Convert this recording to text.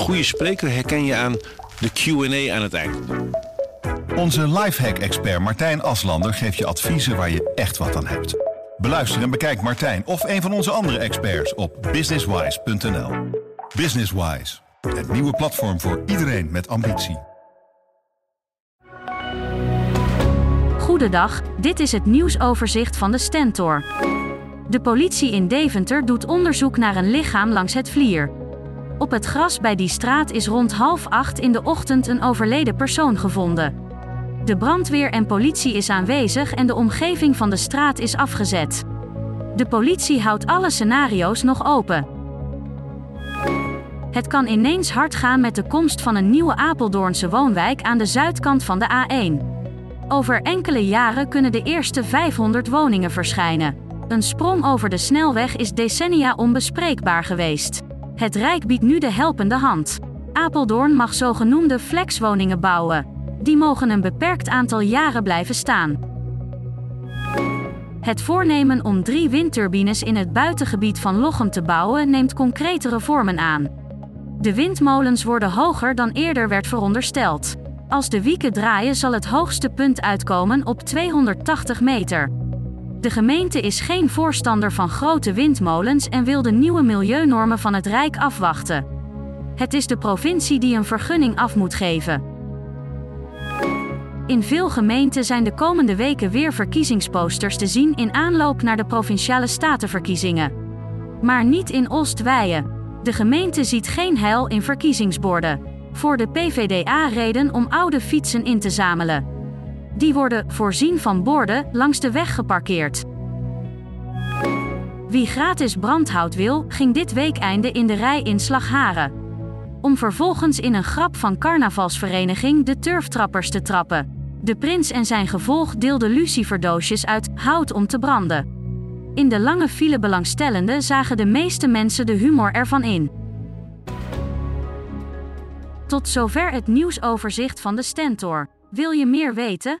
goede spreker herken je aan de QA aan het eind. Onze lifehack-expert Martijn Aslander geeft je adviezen waar je echt wat aan hebt. Beluister en bekijk Martijn of een van onze andere experts op businesswise.nl. Businesswise, het nieuwe platform voor iedereen met ambitie. Goedendag, dit is het nieuwsoverzicht van de Stentor. De politie in Deventer doet onderzoek naar een lichaam langs het Vlier. Op het gras bij die straat is rond half acht in de ochtend een overleden persoon gevonden. De brandweer en politie is aanwezig en de omgeving van de straat is afgezet. De politie houdt alle scenario's nog open. Het kan ineens hard gaan met de komst van een nieuwe Apeldoornse woonwijk aan de zuidkant van de A1. Over enkele jaren kunnen de eerste 500 woningen verschijnen. Een sprong over de snelweg is decennia onbespreekbaar geweest. Het Rijk biedt nu de helpende hand. Apeldoorn mag zogenoemde flexwoningen bouwen. Die mogen een beperkt aantal jaren blijven staan. Het voornemen om drie windturbines in het buitengebied van Lochem te bouwen neemt concretere vormen aan. De windmolens worden hoger dan eerder werd verondersteld. Als de wieken draaien zal het hoogste punt uitkomen op 280 meter. De gemeente is geen voorstander van grote windmolens en wil de nieuwe milieunormen van het Rijk afwachten. Het is de provincie die een vergunning af moet geven. In veel gemeenten zijn de komende weken weer verkiezingsposters te zien in aanloop naar de provinciale statenverkiezingen. Maar niet in Oostwijen. De gemeente ziet geen heil in verkiezingsborden. Voor de PVDA reden om oude fietsen in te zamelen. Die worden, voorzien van borden, langs de weg geparkeerd. Wie gratis brandhout wil, ging dit weekeinde in de rij in Slagharen. Om vervolgens in een grap van carnavalsvereniging de turftrappers te trappen. De prins en zijn gevolg deelden luciferdoosjes uit hout om te branden. In de lange file belangstellenden zagen de meeste mensen de humor ervan in. Tot zover het nieuwsoverzicht van de Stentor. Wil je meer weten?